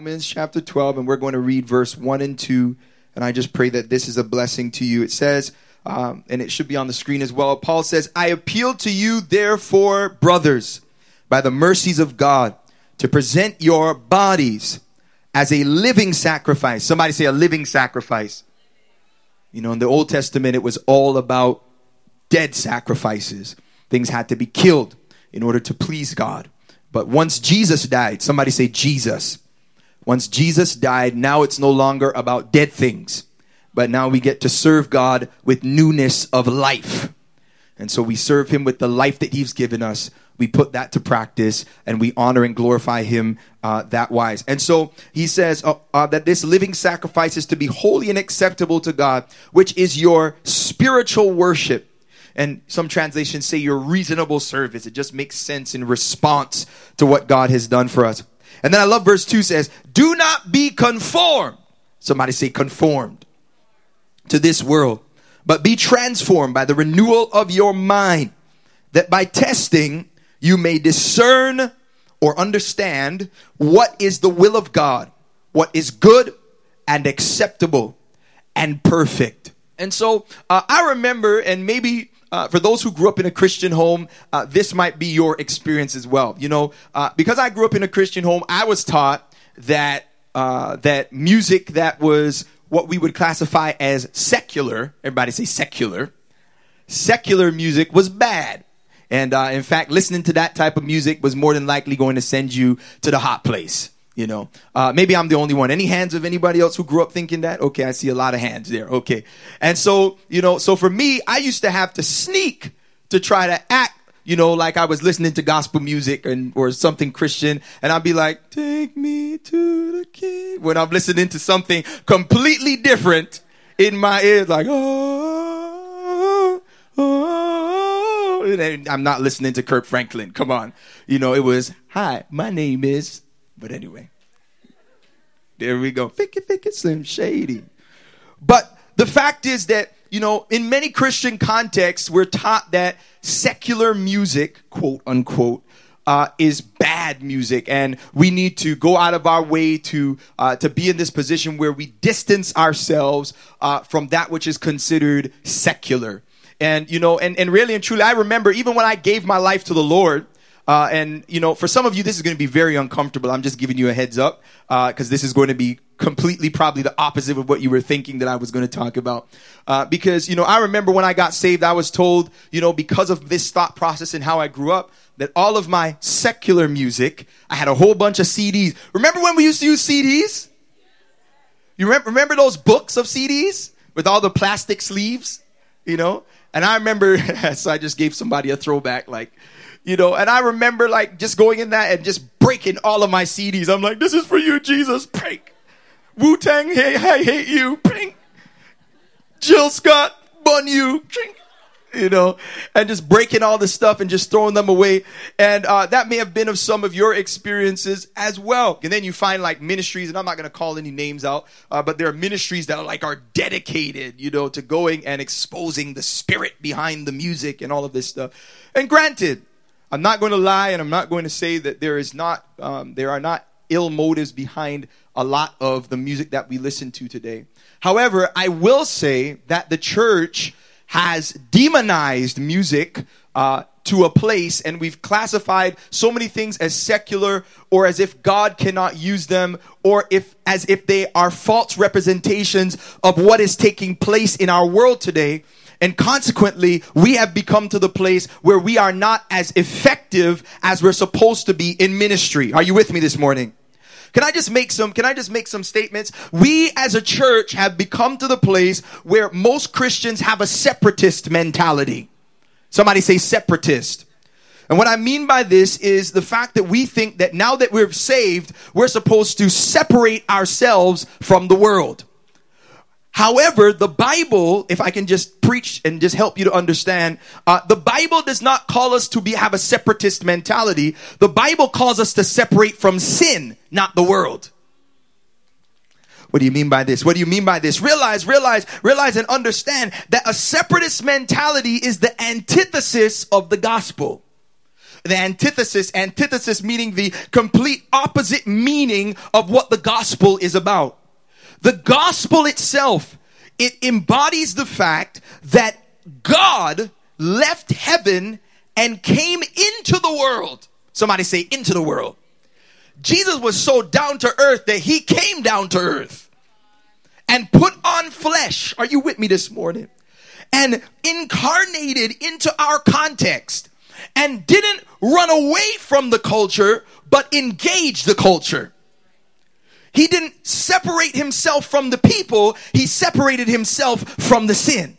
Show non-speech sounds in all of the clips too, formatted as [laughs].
Romans chapter 12, and we're going to read verse 1 and 2. And I just pray that this is a blessing to you. It says, um, and it should be on the screen as well. Paul says, I appeal to you, therefore, brothers, by the mercies of God, to present your bodies as a living sacrifice. Somebody say a living sacrifice. You know, in the Old Testament, it was all about dead sacrifices. Things had to be killed in order to please God. But once Jesus died, somebody say Jesus. Once Jesus died, now it's no longer about dead things, but now we get to serve God with newness of life. And so we serve him with the life that he's given us. We put that to practice and we honor and glorify him uh, that wise. And so he says uh, uh, that this living sacrifice is to be holy and acceptable to God, which is your spiritual worship and some translations say your reasonable service. It just makes sense in response to what God has done for us. And then I love verse 2 says, Do not be conformed. Somebody say conformed to this world, but be transformed by the renewal of your mind, that by testing you may discern or understand what is the will of God, what is good and acceptable and perfect. And so uh, I remember, and maybe uh, for those who grew up in a Christian home, uh, this might be your experience as well. You know, uh, because I grew up in a Christian home, I was taught that uh, that music that was what we would classify as secular. Everybody say secular. Secular music was bad. And uh, in fact, listening to that type of music was more than likely going to send you to the hot place. You know, uh, maybe I'm the only one. Any hands of anybody else who grew up thinking that? Okay, I see a lot of hands there. Okay. And so, you know, so for me, I used to have to sneak to try to act, you know, like I was listening to gospel music and or something Christian, and I'd be like, "Take me to the king," when I'm listening to something completely different in my ears, like, "Oh." oh. oh. And I'm not listening to Kirk Franklin. Come on. You know, it was, hi, my name is but anyway, there we go. Ficky, ficky, slim, shady. But the fact is that, you know, in many Christian contexts, we're taught that secular music, quote unquote, uh, is bad music, and we need to go out of our way to uh, to be in this position where we distance ourselves uh, from that which is considered secular. And you know, and, and really and truly, I remember even when I gave my life to the Lord, uh, and you know, for some of you, this is going to be very uncomfortable. I'm just giving you a heads up because uh, this is going to be completely probably the opposite of what you were thinking that I was going to talk about. Uh, because you know, I remember when I got saved, I was told, you know, because of this thought process and how I grew up, that all of my secular music, I had a whole bunch of CDs. Remember when we used to use CDs? You remember, remember those books of CDs with all the plastic sleeves? You know, and I remember, [laughs] so I just gave somebody a throwback, like you know, and I remember like just going in that and just breaking all of my CDs. I'm like, this is for you, Jesus. Break. Wu Tang, hey, I hate you. Pink. Jill Scott, bun you. Drink. You know, and just breaking all this stuff and just throwing them away. And uh, that may have been of some of your experiences as well. And then you find like ministries, and I'm not going to call any names out, uh, but there are ministries that are like are dedicated, you know, to going and exposing the spirit behind the music and all of this stuff. And granted, I'm not going to lie, and I'm not going to say that there is not um, there are not ill motives behind a lot of the music that we listen to today. However, I will say that the church has demonized music uh, to a place, and we've classified so many things as secular, or as if God cannot use them, or if as if they are false representations of what is taking place in our world today. And consequently, we have become to the place where we are not as effective as we're supposed to be in ministry. Are you with me this morning? Can I just make some, can I just make some statements? We as a church have become to the place where most Christians have a separatist mentality. Somebody say separatist. And what I mean by this is the fact that we think that now that we're saved, we're supposed to separate ourselves from the world. However, the Bible, if I can just preach and just help you to understand, uh, the Bible does not call us to be have a separatist mentality. The Bible calls us to separate from sin, not the world. What do you mean by this? What do you mean by this? Realize, realize, realize and understand that a separatist mentality is the antithesis of the gospel. the antithesis, antithesis meaning the complete opposite meaning of what the gospel is about. The gospel itself, it embodies the fact that God left heaven and came into the world. Somebody say into the world. Jesus was so down to earth that he came down to earth and put on flesh. Are you with me this morning? And incarnated into our context and didn't run away from the culture, but engaged the culture. He didn't separate himself from the people, he separated himself from the sin.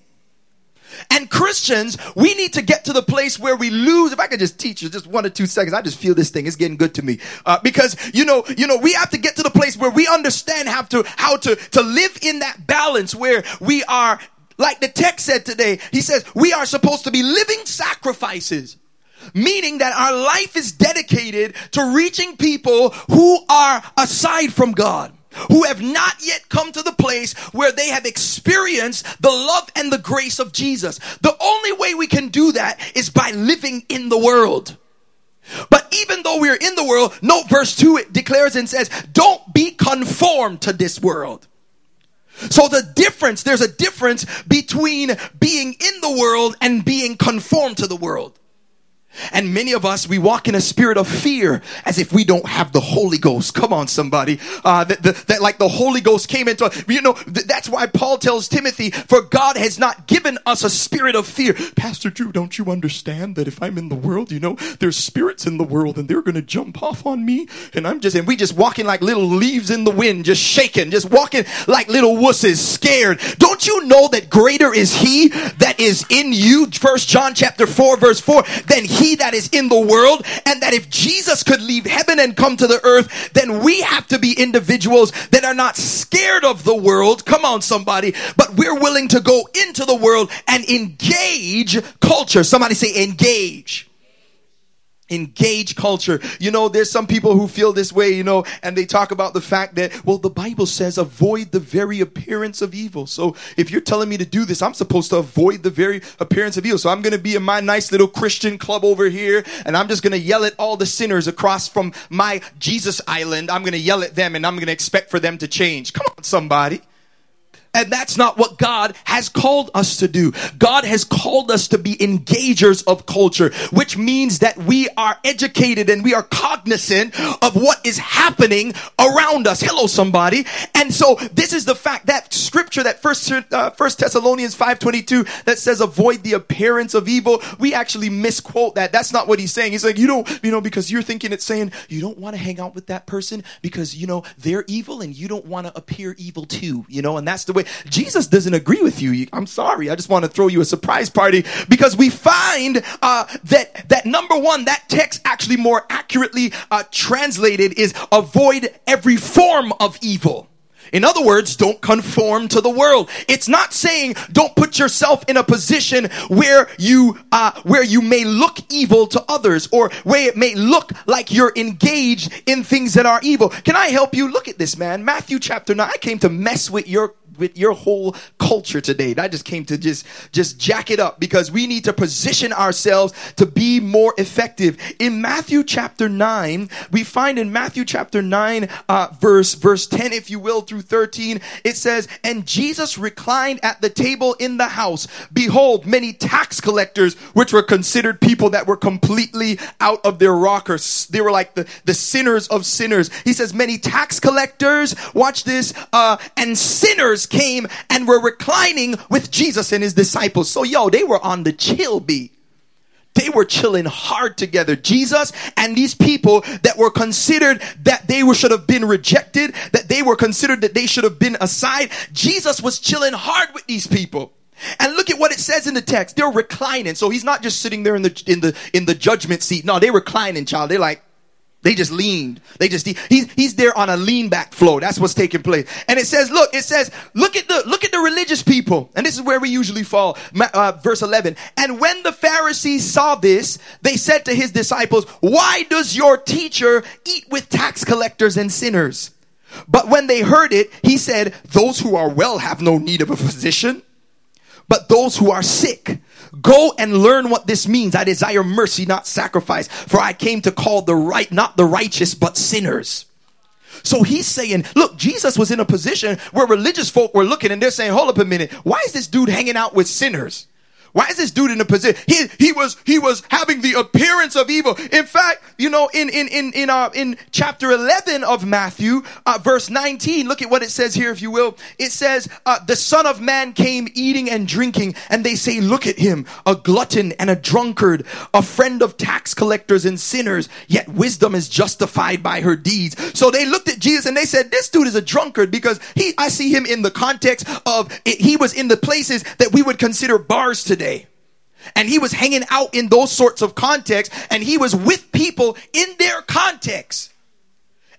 And Christians, we need to get to the place where we lose. If I could just teach you just one or two seconds, I just feel this thing. It's getting good to me. Uh, because, you know, you know, we have to get to the place where we understand how to, how to, to live in that balance where we are, like the text said today, he says, we are supposed to be living sacrifices. Meaning that our life is dedicated to reaching people who are aside from God who have not yet come to the place where they have experienced the love and the grace of Jesus. The only way we can do that is by living in the world. But even though we're in the world, note verse 2 it declares and says, Don't be conformed to this world. So the difference, there's a difference between being in the world and being conformed to the world. And many of us, we walk in a spirit of fear as if we don't have the Holy Ghost. Come on, somebody. Uh, that, that, that like the Holy Ghost came into, you know, th- that's why Paul tells Timothy, for God has not given us a spirit of fear. Pastor Drew, don't you understand that if I'm in the world, you know, there's spirits in the world and they're going to jump off on me. And I'm just, and we just walking like little leaves in the wind, just shaking, just walking like little wusses, scared. Don't you know that greater is he that is in you? First John chapter 4 verse 4, than he he that is in the world, and that if Jesus could leave heaven and come to the earth, then we have to be individuals that are not scared of the world. Come on, somebody, but we're willing to go into the world and engage culture. Somebody say engage engage culture. You know, there's some people who feel this way, you know, and they talk about the fact that, well, the Bible says avoid the very appearance of evil. So if you're telling me to do this, I'm supposed to avoid the very appearance of evil. So I'm going to be in my nice little Christian club over here and I'm just going to yell at all the sinners across from my Jesus island. I'm going to yell at them and I'm going to expect for them to change. Come on, somebody. And that's not what God has called us to do. God has called us to be engagers of culture, which means that we are educated and we are cognizant of what is happening around us. Hello, somebody. And so this is the fact that scripture that first, uh, first Thessalonians 522 that says avoid the appearance of evil. We actually misquote that. That's not what he's saying. He's like, you know, you know, because you're thinking it's saying you don't want to hang out with that person because, you know, they're evil and you don't want to appear evil too, you know, and that's the way way. Jesus doesn't agree with you. I'm sorry. I just want to throw you a surprise party because we find uh, that that number one, that text actually more accurately uh, translated is avoid every form of evil. In other words, don't conform to the world. It's not saying don't put yourself in a position where you uh, where you may look evil to others or where it may look like you're engaged in things that are evil. Can I help you? Look at this, man. Matthew chapter 9. I came to mess with your with your whole culture today. I just came to just just jack it up because we need to position ourselves to be more effective. In Matthew chapter 9, we find in Matthew chapter 9 uh, verse verse 10 if you will through 13, it says, "And Jesus reclined at the table in the house. Behold, many tax collectors which were considered people that were completely out of their rockers. They were like the the sinners of sinners." He says, "Many tax collectors, watch this, uh, and sinners came and were reclining with Jesus and his disciples. So, yo, they were on the chill beat. They were chilling hard together. Jesus and these people that were considered that they were, should have been rejected, that they were considered that they should have been aside. Jesus was chilling hard with these people. And look at what it says in the text. They're reclining. So he's not just sitting there in the in the in the judgment seat. No, they're reclining, child. They're like they just leaned. They just, he, he's there on a lean back flow. That's what's taking place. And it says, look, it says, look at the, look at the religious people. And this is where we usually fall. Uh, verse 11. And when the Pharisees saw this, they said to his disciples, why does your teacher eat with tax collectors and sinners? But when they heard it, he said, those who are well have no need of a physician, but those who are sick. Go and learn what this means. I desire mercy, not sacrifice. For I came to call the right, not the righteous, but sinners. So he's saying, look, Jesus was in a position where religious folk were looking and they're saying, hold up a minute. Why is this dude hanging out with sinners? Why is this dude in a position? He, he was, he was having the appearance of evil. In fact, you know, in, in, in, in, uh, in chapter 11 of Matthew, uh, verse 19, look at what it says here, if you will. It says, uh, the son of man came eating and drinking and they say, look at him, a glutton and a drunkard, a friend of tax collectors and sinners, yet wisdom is justified by her deeds. So they looked at Jesus and they said, this dude is a drunkard because he, I see him in the context of, he was in the places that we would consider bars today today. And he was hanging out in those sorts of contexts and he was with people in their context.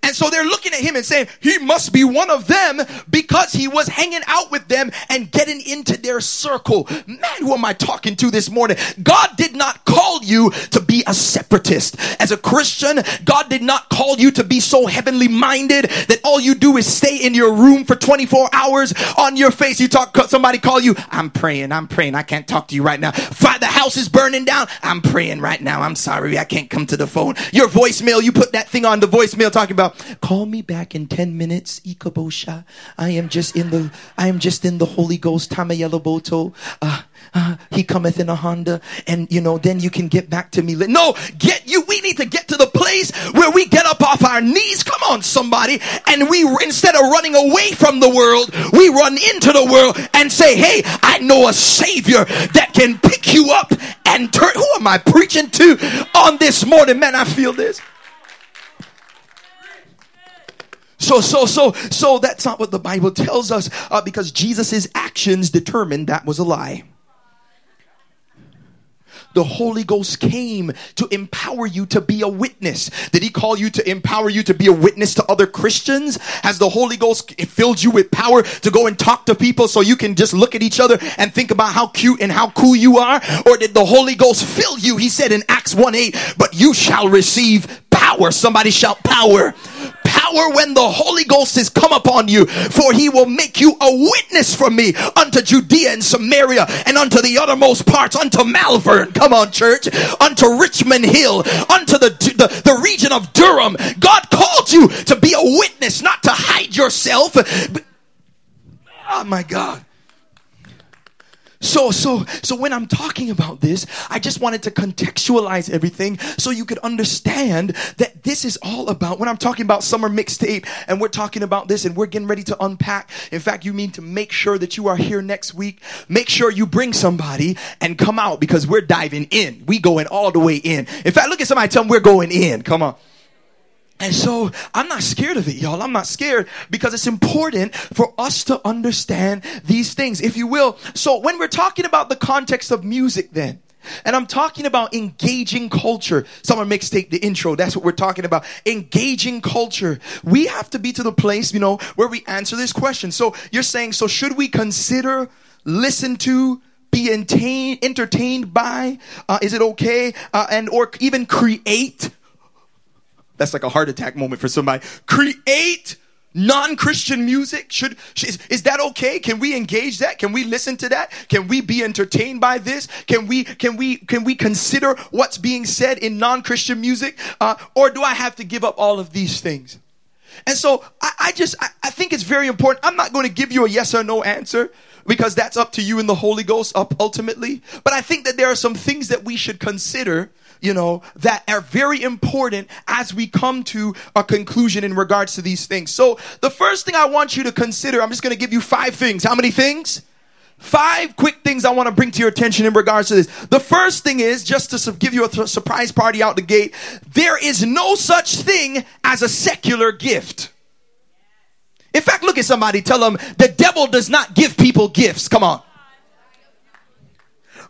And so they're looking at him and saying, he must be one of them because he was hanging out with them and getting into their circle. Man, who am I talking to this morning? God did not call you to be a separatist. As a Christian, God did not call you to be so heavenly minded that all you do is stay in your room for 24 hours on your face. You talk, somebody call you, I'm praying, I'm praying. I can't talk to you right now. The house is burning down. I'm praying right now. I'm sorry. I can't come to the phone. Your voicemail, you put that thing on the voicemail talking about Call me back in 10 minutes. Ikabosha. I am just in the, I am just in the Holy Ghost. Tamayelaboto. Uh, uh, he cometh in a Honda and you know, then you can get back to me. No, get you. We need to get to the place where we get up off our knees. Come on, somebody. And we, instead of running away from the world, we run into the world and say, Hey, I know a savior that can pick you up and turn. Who am I preaching to on this morning? Man, I feel this. So, so, so, so that's not what the Bible tells us uh, because Jesus' actions determined that was a lie. The Holy Ghost came to empower you to be a witness. Did he call you to empower you to be a witness to other Christians? Has the Holy Ghost filled you with power to go and talk to people so you can just look at each other and think about how cute and how cool you are? Or did the Holy Ghost fill you? He said in Acts 1 8, but you shall receive power. Somebody shout power power when the Holy Ghost has come upon you, for he will make you a witness for me unto Judea and Samaria and unto the uttermost parts, unto Malvern, come on, church, unto Richmond Hill, unto the, the, the region of Durham. God called you to be a witness, not to hide yourself. Oh my God. So, so, so when I'm talking about this, I just wanted to contextualize everything so you could understand that this is all about when I'm talking about summer mixtape and we're talking about this and we're getting ready to unpack. In fact, you mean to make sure that you are here next week. Make sure you bring somebody and come out because we're diving in. We going all the way in. In fact, look at somebody tell them we're going in. Come on. And so I'm not scared of it, y'all. I'm not scared because it's important for us to understand these things, if you will. So when we're talking about the context of music, then, and I'm talking about engaging culture. Summer mixtape, the intro. That's what we're talking about. Engaging culture. We have to be to the place, you know, where we answer this question. So you're saying, so should we consider, listen to, be entertained, entertained by? Uh, is it okay? Uh, and or even create that's like a heart attack moment for somebody. Create non-christian music? Should is, is, that okay? Can we engage that? Can we listen to that? Can we be entertained by this? Can we can we can we consider what's being said in non-christian music? Uh, or do i have to give up all of these things? And so i, I just I, I think it's very important. I'm not going to give you a yes or no answer because that's up to you and the holy ghost up ultimately but i think that there are some things that we should consider you know, that are very important as we come to a conclusion in regards to these things. So the first thing I want you to consider, I'm just going to give you five things. How many things? Five quick things I want to bring to your attention in regards to this. The first thing is just to give you a th- surprise party out the gate. There is no such thing as a secular gift. In fact, look at somebody, tell them the devil does not give people gifts. Come on.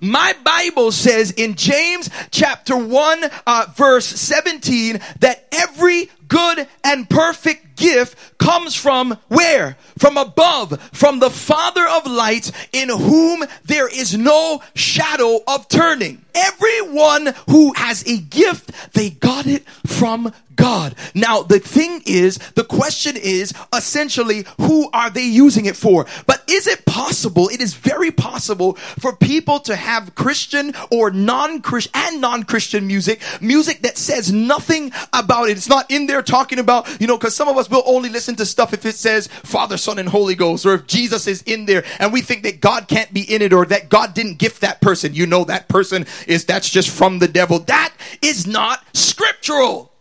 My Bible says in James chapter 1, uh, verse 17, that every good and perfect gift comes from where? From above, from the Father of lights, in whom there is no shadow of turning. Everyone who has a gift, they got it from God. Now, the thing is, the question is essentially, who are they using it for? But is it possible? It is very possible for people to have Christian or non-Christian and non-Christian music, music that says nothing about it. It's not in there talking about, you know, cause some of us will only listen to stuff if it says Father, Son, and Holy Ghost, or if Jesus is in there and we think that God can't be in it or that God didn't gift that person. You know, that person is, that's just from the devil. That is not scriptural.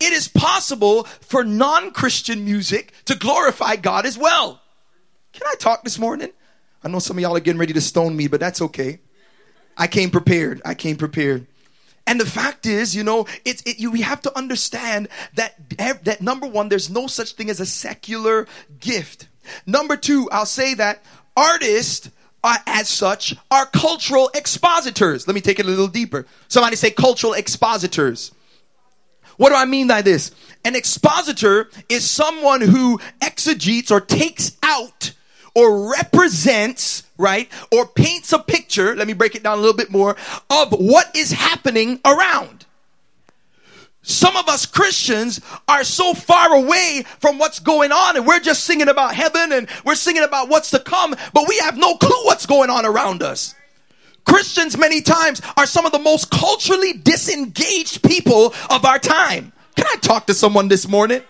It is possible for non Christian music to glorify God as well. Can I talk this morning? I know some of y'all are getting ready to stone me, but that's okay. I came prepared. I came prepared. And the fact is, you know, it's it, you, we have to understand that that number one, there's no such thing as a secular gift. Number two, I'll say that artists are, as such are cultural expositors. Let me take it a little deeper. Somebody say cultural expositors. What do I mean by this? An expositor is someone who exegetes or takes out or represents, right? Or paints a picture, let me break it down a little bit more, of what is happening around. Some of us Christians are so far away from what's going on and we're just singing about heaven and we're singing about what's to come, but we have no clue what's going on around us. Christians, many times, are some of the most culturally disengaged people of our time. Can I talk to someone this morning?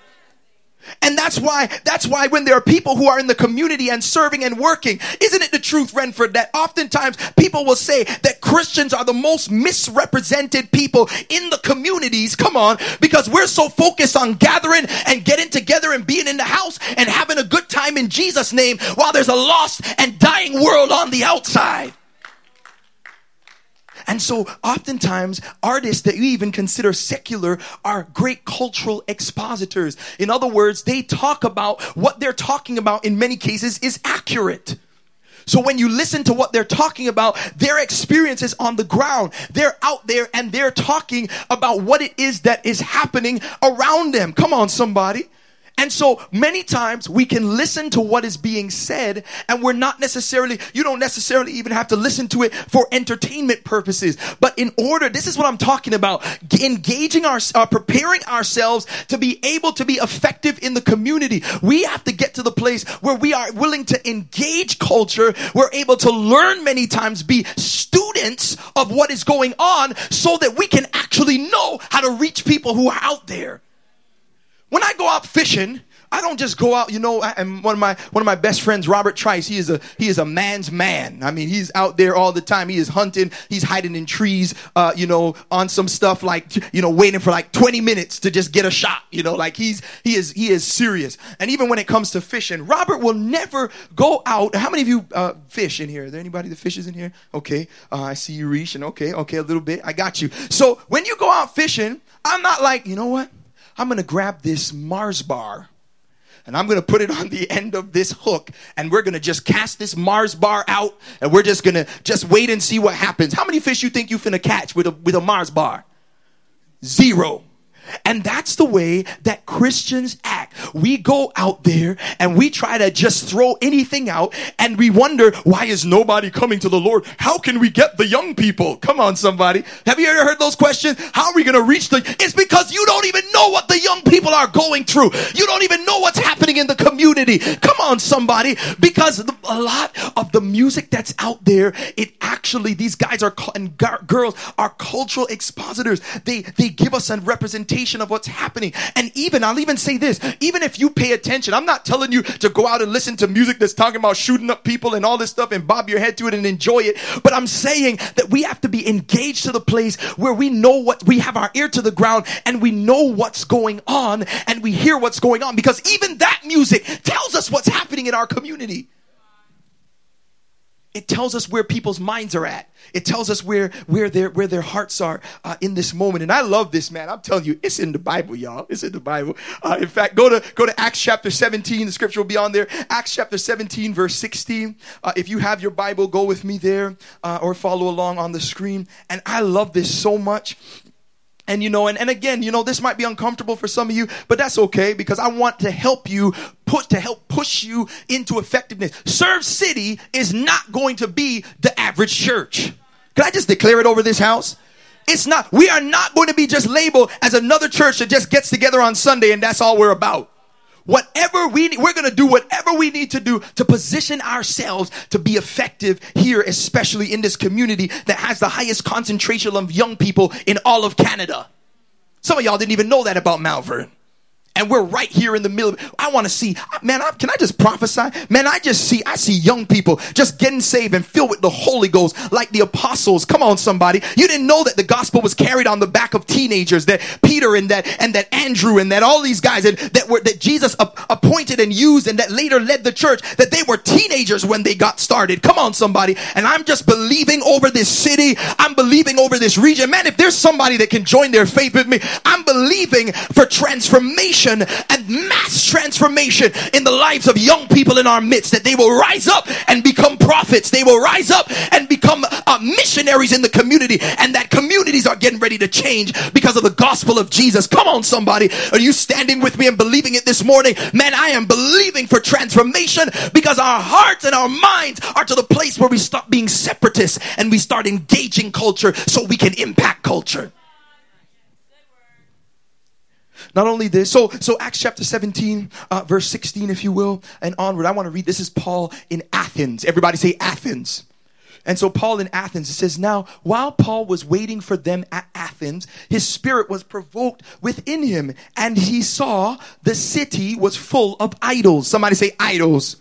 And that's why, that's why when there are people who are in the community and serving and working, isn't it the truth, Renford, that oftentimes people will say that Christians are the most misrepresented people in the communities, come on, because we're so focused on gathering and getting together and being in the house and having a good time in Jesus' name while there's a lost and dying world on the outside. And so oftentimes artists that you even consider secular are great cultural expositors. In other words, they talk about what they're talking about in many cases is accurate. So when you listen to what they're talking about, their experiences on the ground, they're out there and they're talking about what it is that is happening around them. Come on, somebody. And so many times we can listen to what is being said and we're not necessarily, you don't necessarily even have to listen to it for entertainment purposes. But in order, this is what I'm talking about, engaging our, uh, preparing ourselves to be able to be effective in the community. We have to get to the place where we are willing to engage culture. We're able to learn many times, be students of what is going on so that we can actually know how to reach people who are out there. When I go out fishing, I don't just go out, you know, and one of my one of my best friends, Robert Trice, he is a he is a man's man. I mean, he's out there all the time. He is hunting, he's hiding in trees, uh, you know, on some stuff like you know, waiting for like 20 minutes to just get a shot, you know, like he's he is he is serious. And even when it comes to fishing, Robert will never go out. How many of you uh, fish in here? Is there anybody that fishes in here? Okay, uh, I see you reaching. Okay, okay, a little bit. I got you. So when you go out fishing, I'm not like, you know what? I'm going to grab this Mars bar and I'm going to put it on the end of this hook and we're going to just cast this Mars bar out and we're just going to just wait and see what happens. How many fish you think you finna catch with a, with a Mars bar? Zero. And that's the way that Christians act. We go out there and we try to just throw anything out and we wonder, why is nobody coming to the Lord? How can we get the young people? Come on, somebody. Have you ever heard those questions? How are we going to reach the, it's because you don't even know what the young people are going through. You don't even know what's happening in the community. Come on, somebody. Because a lot of the music that's out there, it actually, these guys are, and girls are cultural expositors. They, they give us a representation of what's happening. And even, I'll even say this, even if you pay attention, I'm not telling you to go out and listen to music that's talking about shooting up people and all this stuff and bob your head to it and enjoy it. But I'm saying that we have to be engaged to the place where we know what, we have our ear to the ground and we know what's going on and we hear what's going on because even that music tells us what's happening in our community. It tells us where people's minds are at. It tells us where where their where their hearts are uh, in this moment. And I love this, man. I'm telling you, it's in the Bible, y'all. It's in the Bible. Uh, in fact, go to go to Acts chapter 17. The scripture will be on there. Acts chapter 17, verse 16. Uh, if you have your Bible, go with me there uh, or follow along on the screen. And I love this so much And you know, and, and again, you know, this might be uncomfortable for some of you, but that's okay because I want to help you put to help push you into effectiveness. Serve City is not going to be the average church. Can I just declare it over this house? It's not, we are not going to be just labeled as another church that just gets together on Sunday and that's all we're about. Whatever we need, we're going to do whatever we need to do to position ourselves to be effective here, especially in this community that has the highest concentration of young people in all of Canada. Some of y'all didn't even know that about Vernon and we're right here in the middle. I want to see, man, I, can I just prophesy? Man, I just see, I see young people just getting saved and filled with the Holy Ghost like the apostles. Come on, somebody. You didn't know that the gospel was carried on the back of teenagers, that Peter and that, and that Andrew and that all these guys and that were, that Jesus appointed and used and that later led the church, that they were teenagers when they got started. Come on, somebody. And I'm just believing over this city. I'm believing over this region. Man, if there's somebody that can join their faith with me, I'm believing for transformation and mass transformation in the lives of young people in our midst that they will rise up and become prophets. They will rise up and become uh, missionaries in the community and that communities are getting ready to change because of the gospel of Jesus. Come on, somebody. Are you standing with me and believing it this morning? Man, I am believing for transformation because our hearts and our minds are to the place where we stop being separatists and we start engaging culture so we can impact culture. Not only this, so so Acts chapter 17, uh, verse 16, if you will, and onward. I want to read. This is Paul in Athens. Everybody say Athens. And so Paul in Athens, it says, Now, while Paul was waiting for them at Athens, his spirit was provoked within him, and he saw the city was full of idols. Somebody say idols.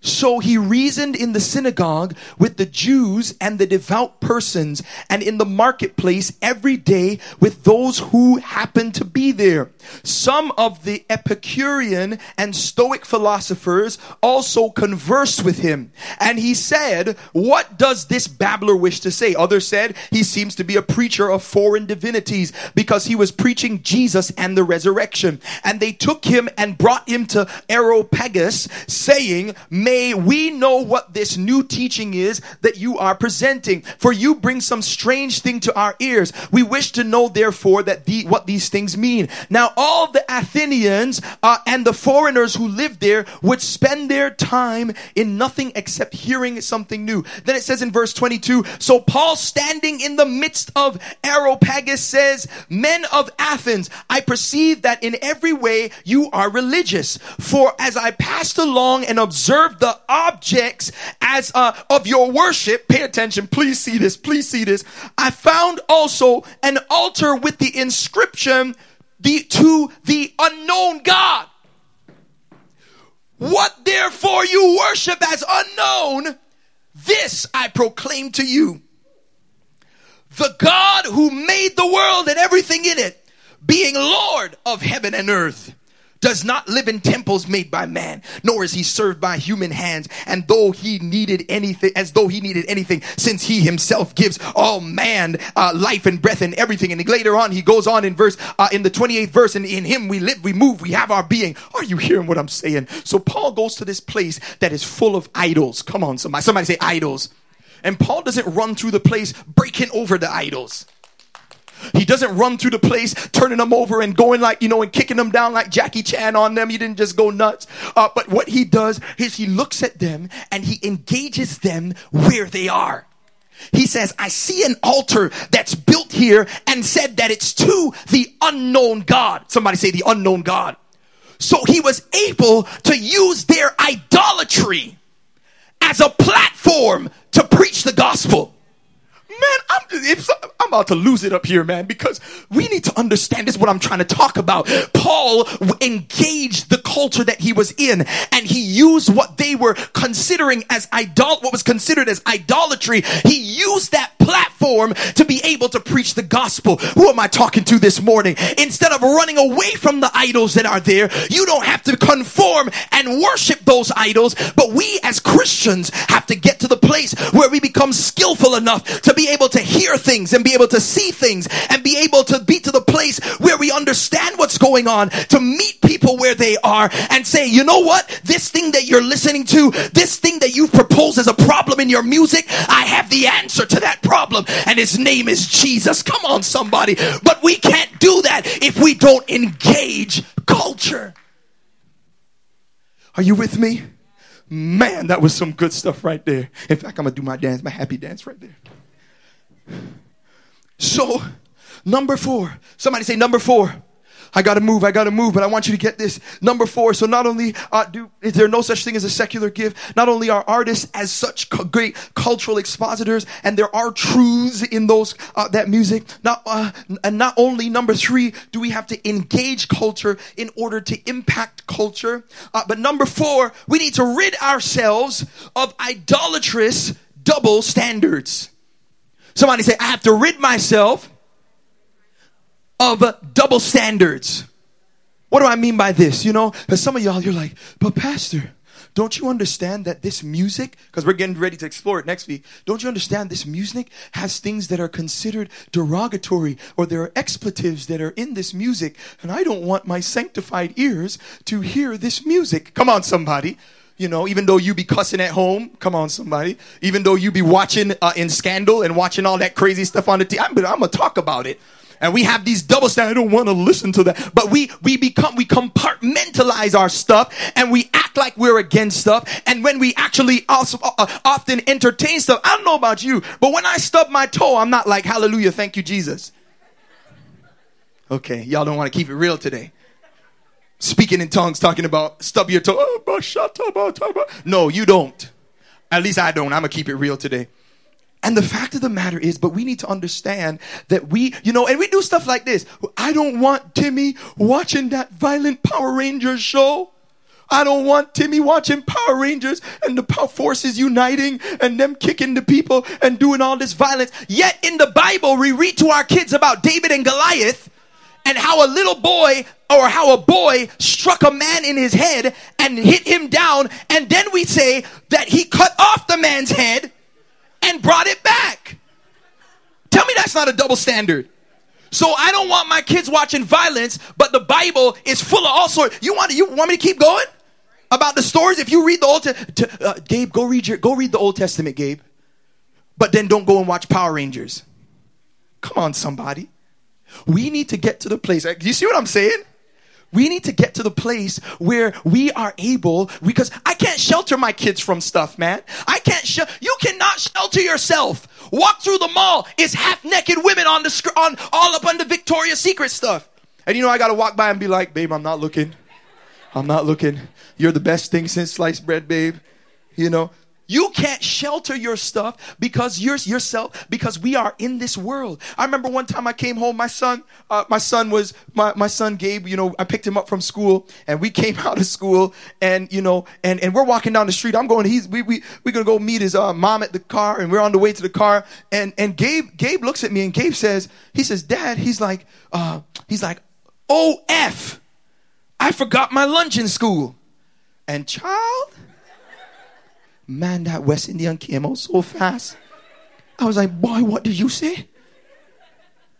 So he reasoned in the synagogue with the Jews and the devout persons and in the marketplace every day with those who happened to be there. Some of the Epicurean and Stoic philosophers also conversed with him. And he said, What does this babbler wish to say? Others said, He seems to be a preacher of foreign divinities because he was preaching Jesus and the resurrection. And they took him and brought him to Areopagus, saying, May we know what this new teaching is that you are presenting. For you bring some strange thing to our ears. We wish to know, therefore, that the, what these things mean. Now, all the Athenians uh, and the foreigners who lived there would spend their time in nothing except hearing something new. Then it says in verse 22 So Paul, standing in the midst of Areopagus, says, Men of Athens, I perceive that in every way you are religious. For as I passed along and observed the objects as uh, of your worship. Pay attention. Please see this. Please see this. I found also an altar with the inscription the, to the unknown God. What therefore you worship as unknown, this I proclaim to you. The God who made the world and everything in it, being Lord of heaven and earth does not live in temples made by man, nor is he served by human hands. And though he needed anything, as though he needed anything, since he himself gives all man uh, life and breath and everything. And later on, he goes on in verse, uh, in the 28th verse, and in him we live, we move, we have our being. Are you hearing what I'm saying? So Paul goes to this place that is full of idols. Come on, somebody, somebody say idols. And Paul doesn't run through the place breaking over the idols. He doesn't run through the place, turning them over and going like, you know, and kicking them down like Jackie Chan on them. He didn't just go nuts. Uh, but what he does is he looks at them and he engages them where they are. He says, I see an altar that's built here and said that it's to the unknown God. Somebody say the unknown God. So he was able to use their idolatry as a platform to preach the gospel. Man, I'm, I'm about to lose it up here, man, because we need to understand this is what I'm trying to talk about. Paul engaged the culture that he was in and he used what they were considering as idol, what was considered as idolatry. He used that platform to be able to preach the gospel. Who am I talking to this morning? Instead of running away from the idols that are there, you don't have to conform and worship those idols, but we as Christians have to get to the place where we become skillful enough to be able to hear things and be able to see things and be able to be to the place where we understand what's going on, to meet people where they are and say, you know what? This thing that you're listening to, this thing that you've proposed as a problem in your music, I have the answer to that problem and his name is Jesus. Come on, somebody. But we can't do that if we don't engage culture. Are you with me? Man, that was some good stuff right there. In fact, I'm going to do my dance, my happy dance right there. So, number four. Somebody say number four. I gotta move, I gotta move, but I want you to get this. Number four, so not only uh, do, is there no such thing as a secular gift, not only are artists as such great cultural expositors, and there are truths in those, uh, that music, not, uh, and not only number three, do we have to engage culture in order to impact culture, uh, but number four, we need to rid ourselves of idolatrous double standards. Somebody say, I have to rid myself of double standards. What do I mean by this? You know, because some of y'all, you're like, but Pastor, don't you understand that this music, because we're getting ready to explore it next week, don't you understand this music has things that are considered derogatory or there are expletives that are in this music, and I don't want my sanctified ears to hear this music. Come on, somebody. You know, even though you be cussing at home, come on, somebody. Even though you be watching uh, in Scandal and watching all that crazy stuff on the TV, I'm, I'm gonna talk about it and we have these double standards. I don't want to listen to that. But we, we become, we compartmentalize our stuff and we act like we're against stuff. And when we actually also, uh, uh, often entertain stuff, I don't know about you, but when I stub my toe, I'm not like, hallelujah, thank you, Jesus. Okay, y'all don't want to keep it real today. Speaking in tongues, talking about stub your toe. Oh, no, you don't. At least I don't. I'm going to keep it real today. And the fact of the matter is, but we need to understand that we, you know, and we do stuff like this. I don't want Timmy watching that violent Power Rangers show. I don't want Timmy watching Power Rangers and the power forces uniting and them kicking the people and doing all this violence. Yet in the Bible, we read to our kids about David and Goliath and how a little boy or how a boy struck a man in his head and hit him down. And then we say that he cut off the man's head and brought it back. Tell me that's not a double standard. So I don't want my kids watching violence, but the Bible is full of all sorts. You want you want me to keep going about the stories? If you read the Old Testament, uh, Gabe, go read your go read the Old Testament, Gabe. But then don't go and watch Power Rangers. Come on, somebody. We need to get to the place. You see what I'm saying? We need to get to the place where we are able, because I can't shelter my kids from stuff, man. I can't, sh- you cannot shelter yourself. Walk through the mall, it's half naked women on the, sc- on, all up under Victoria's Secret stuff. And you know, I gotta walk by and be like, babe, I'm not looking. I'm not looking. You're the best thing since sliced bread, babe. You know, you can't shelter your stuff because you're yourself because we are in this world. I remember one time I came home. My son, uh, my son was my my son Gabe. You know, I picked him up from school, and we [laughs] came out of school, and you know, and and we're walking down the street. I'm going. He's we we we're gonna go meet his uh, mom at the car, and we're on the way to the car. And and Gabe Gabe looks at me, and Gabe says, he says, Dad, he's like, uh, he's like, oh f, I forgot my lunch in school, and child Man, that West Indian came out so fast. I was like, boy, what did you say?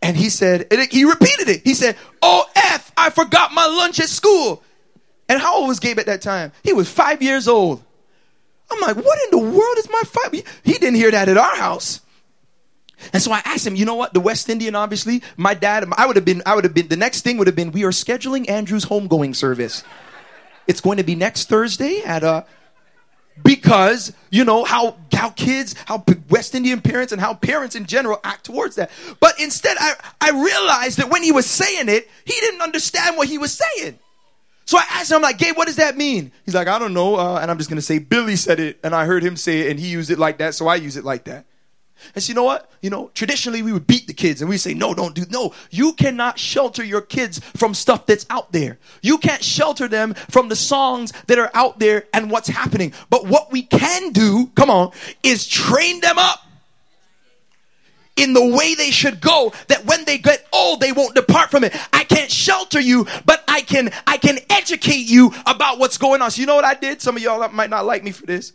And he said, and he repeated it. He said, Oh, F, I forgot my lunch at school. And how old was Gabe at that time? He was five years old. I'm like, what in the world is my five? He didn't hear that at our house. And so I asked him, you know what? The West Indian, obviously, my dad, I would have been, I would have been, the next thing would have been, we are scheduling Andrew's homegoing service. It's going to be next Thursday at uh, because you know how how kids how west indian parents and how parents in general act towards that. But instead i i realized that when he was saying it he didn't understand what he was saying. So i asked him I'm like gabe what does that mean? He's like i don't know uh, and i'm just gonna say billy said it and i heard him say it and he used it like that so i use it like that and so you know what? You know, traditionally we would beat the kids and we say, no, don't do, no. You cannot shelter your kids from stuff that's out there. You can't shelter them from the songs that are out there and what's happening. But what we can do, come on, is train them up in the way they should go that when they get old they won't depart from it i can't shelter you but i can i can educate you about what's going on so you know what i did some of y'all might not like me for this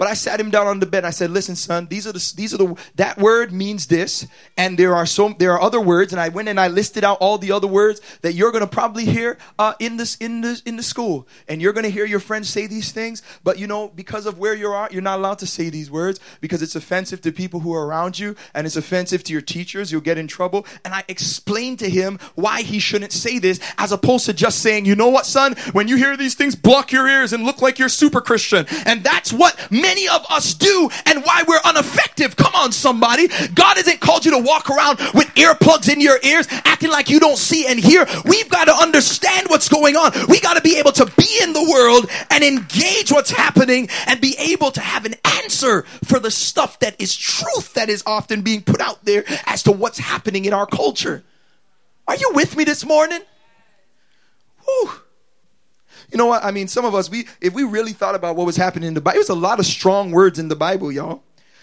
But I sat him down on the bed. and I said, "Listen, son, these are the these are the that word means this, and there are so there are other words." And I went and I listed out all the other words that you're going to probably hear uh, in this in the in the school, and you're going to hear your friends say these things. But you know, because of where you are, at, you're not allowed to say these words because it's offensive to people who are around you, and it's offensive to your teachers. You'll get in trouble. And I explained to him why he shouldn't say this, as opposed to just saying, "You know what, son? When you hear these things, block your ears and look like you're super Christian." And that's what many of us do and why we're ineffective. Come on, somebody. God hasn't called you to walk around with earplugs in your ears, acting like you don't see and hear. We've got to understand what's going on. We got to be able to be in the world and engage what's happening and be able to have an answer for the stuff that is truth that is often being put out there as to what's happening in our culture. Are you with me this morning? Whew. You know what? I mean, some of us, we if we really thought about what was happening in the Bible, it was a lot of strong words in the Bible, y'all.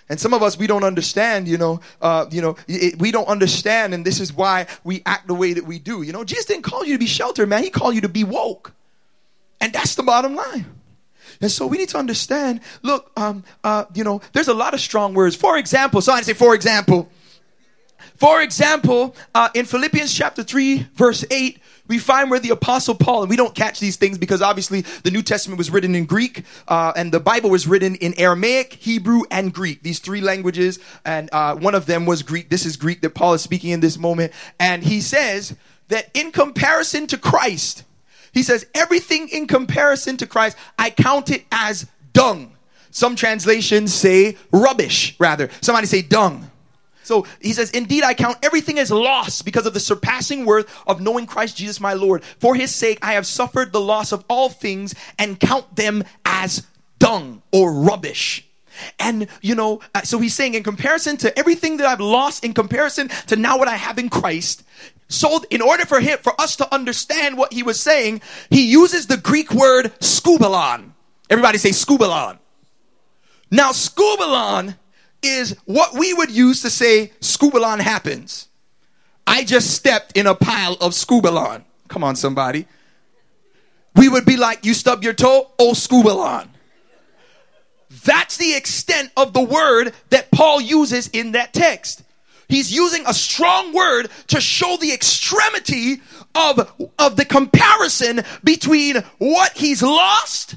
And some of us, we don't understand, you know, uh, you know, it, we don't understand, and this is why we act the way that we do. You know, Jesus didn't call you to be sheltered, man. He called you to be woke. And that's the bottom line. And so we need to understand, look, um, uh, you know, there's a lot of strong words. For example, so I say, for example, for example, uh, in Philippians chapter 3, verse 8, we find where the apostle Paul, and we don't catch these things because obviously the New Testament was written in Greek, uh, and the Bible was written in Aramaic, Hebrew, and Greek. These three languages, and uh, one of them was Greek. This is Greek that Paul is speaking in this moment. And he says that in comparison to Christ, he says, everything in comparison to Christ, I count it as dung. Some translations say rubbish, rather. Somebody say dung. So he says, Indeed, I count everything as loss because of the surpassing worth of knowing Christ Jesus my Lord. For his sake, I have suffered the loss of all things and count them as dung or rubbish. And, you know, uh, so he's saying, in comparison to everything that I've lost, in comparison to now what I have in Christ, so in order for him, for us to understand what he was saying, he uses the Greek word skubalon. Everybody say skubalon. Now, skubalon is what we would use to say skubalon happens. I just stepped in a pile of skubalon. Come on, somebody. We would be like, you stub your toe, oh, skubalon. That's the extent of the word that Paul uses in that text. He's using a strong word to show the extremity of, of the comparison between what he's lost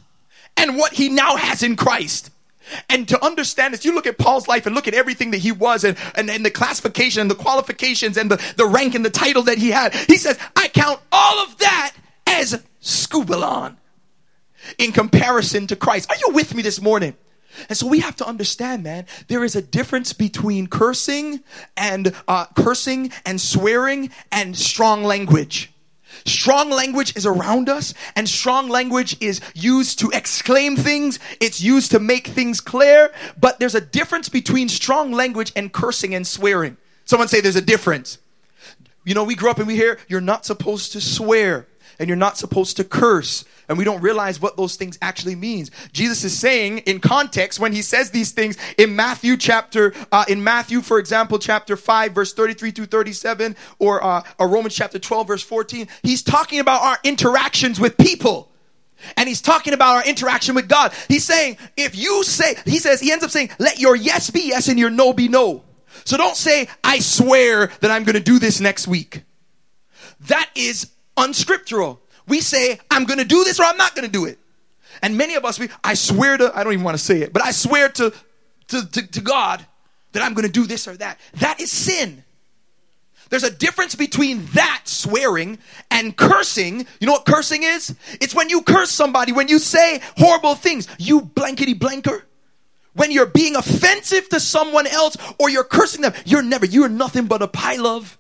and what he now has in Christ. And to understand this, you look at Paul's life and look at everything that he was and, and, and the classification and the qualifications and the, the rank and the title that he had. He says, I count all of that as skubalon in comparison to Christ. Are you with me this morning? And so we have to understand, man, there is a difference between cursing and uh, cursing and swearing and strong language. Strong language is around us, and strong language is used to exclaim things. It's used to make things clear. But there's a difference between strong language and cursing and swearing. Someone say there's a difference. You know, we grew up and we hear you're not supposed to swear and you're not supposed to curse and we don't realize what those things actually means. Jesus is saying in context when he says these things in Matthew chapter, uh, in Matthew, for example, chapter 5, verse 33 through 37, or, uh, or Romans chapter 12, verse 14, he's talking about our interactions with people. And he's talking about our interaction with God. He's saying, if you say, he says, he ends up saying, let your yes be yes and your no be no. So don't say, I swear that I'm going to do this next week. That is unscriptural we say, I'm going to do this or I'm not going to do it. And many of us, we, I swear to, I don't even want to say it, but I swear to, to, to, to God that I'm going to do this or that. That is sin. There's a difference between that swearing and cursing. You know what cursing is? It's when you curse somebody, when you say horrible things, you blankety blanker. When you're being offensive to someone else or you're cursing them, you're never, you're nothing but a pile of.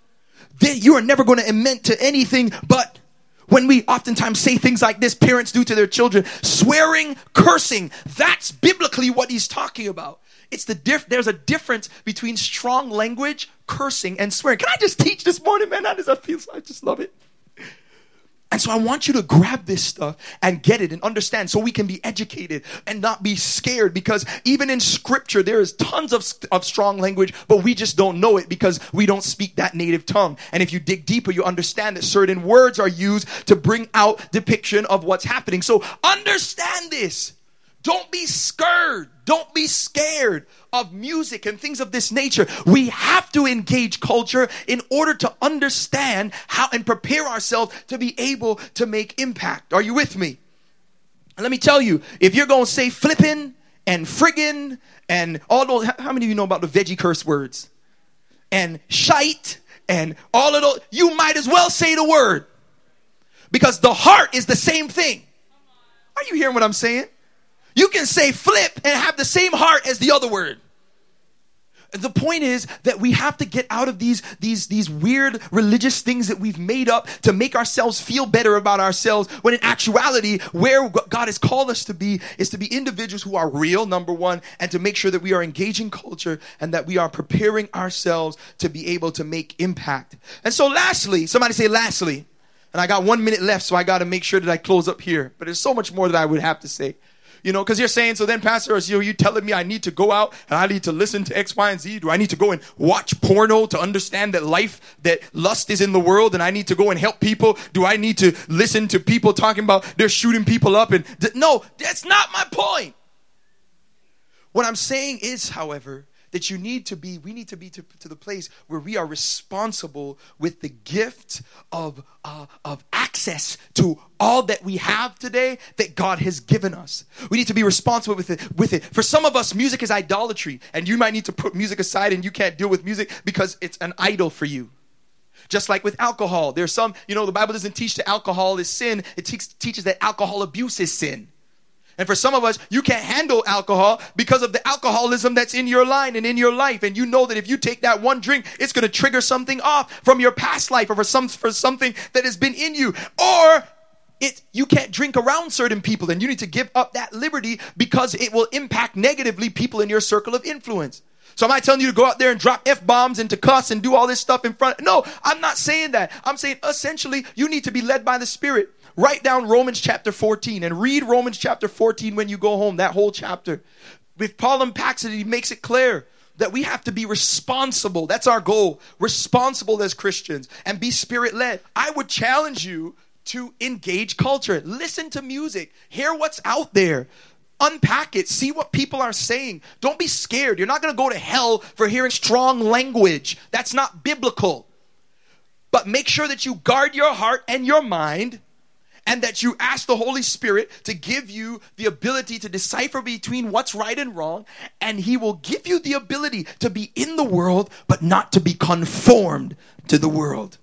You are never going to amend to anything but when we oftentimes say things like this, parents do to their children, swearing, cursing, that's biblically what he's talking about. It's the diff- there's a difference between strong language, cursing, and swearing. Can I just teach this morning, man? How does that feel? I just love it. And so I want you to grab this stuff and get it and understand so we can be educated and not be scared because even in scripture, there is tons of, of strong language, but we just don't know it because we don't speak that native tongue. And if you dig deeper, you understand that certain words are used to bring out depiction of what's happening. So understand this Don't be scared. Don't be scared of music and things of this nature. We have to engage culture in order to understand how and prepare ourselves to be able to make impact. Are you with me? Let me tell you, if you're going to say flipping and friggin' and all those, how many of you know about the veggie curse words? And shite and all of those, you might as well say the word because the heart is the same thing. Are you hearing what I'm saying? You can say flip and have the same heart as the other word. The point is that we have to get out of these, these, these weird religious things that we've made up to make ourselves feel better about ourselves when in actuality, where God has called us to be is to be individuals who are real, number one, and to make sure that we are engaging culture and that we are preparing ourselves to be able to make impact. And so lastly, somebody say lastly, and I got one minute left, so I got to make sure that I close up here. But there's so much more that I would have to say. You know, because you're saying, so then, Pastor, you're you telling me I need to go out and I need to listen to X, Y, and Z? Do I need to go and watch porno to understand that life, that lust is in the world and I need to go and help people? Do I need to listen to people talking about they're shooting people up? And th- no, that's not my point. What I'm saying is, however, that you need to be, we need to be to, to the place where we are responsible with the gift of, uh, of access to all that we have today that God has given us. We need to be responsible with it, with it. For some of us, music is idolatry, and you might need to put music aside and you can't deal with music because it's an idol for you. Just like with alcohol, there's some, you know, the Bible doesn't teach that alcohol is sin. It te- teaches that alcohol abuse is sin. And for some of us, you can't handle alcohol because of the alcoholism that's in your line and in your life. And you know that if you take that one drink, it's going to trigger something off from your past life or for some, for something that has been in you. Or it, you can't drink around certain people and you need to give up that liberty because it will impact negatively people in your circle of influence. So am I telling you to go out there and drop F bombs and to cuss and do all this stuff in front? No, I'm not saying that. I'm saying essentially you need to be led by the Spirit. Write down Romans chapter 14 and read Romans chapter 14 when you go home, that whole chapter. With Paul unpacks it, he makes it clear that we have to be responsible. That's our goal. Responsible as Christians and be spirit led. I would challenge you to engage culture. Listen to music. Hear what's out there. Unpack it. See what people are saying. Don't be scared. You're not going to go to hell for hearing strong language. That's not biblical. But make sure that you guard your heart and your mind and that you ask the Holy Spirit to give you the ability to decipher between what's right and wrong, and He will give you the ability to be in the world, but not to be conformed to the world.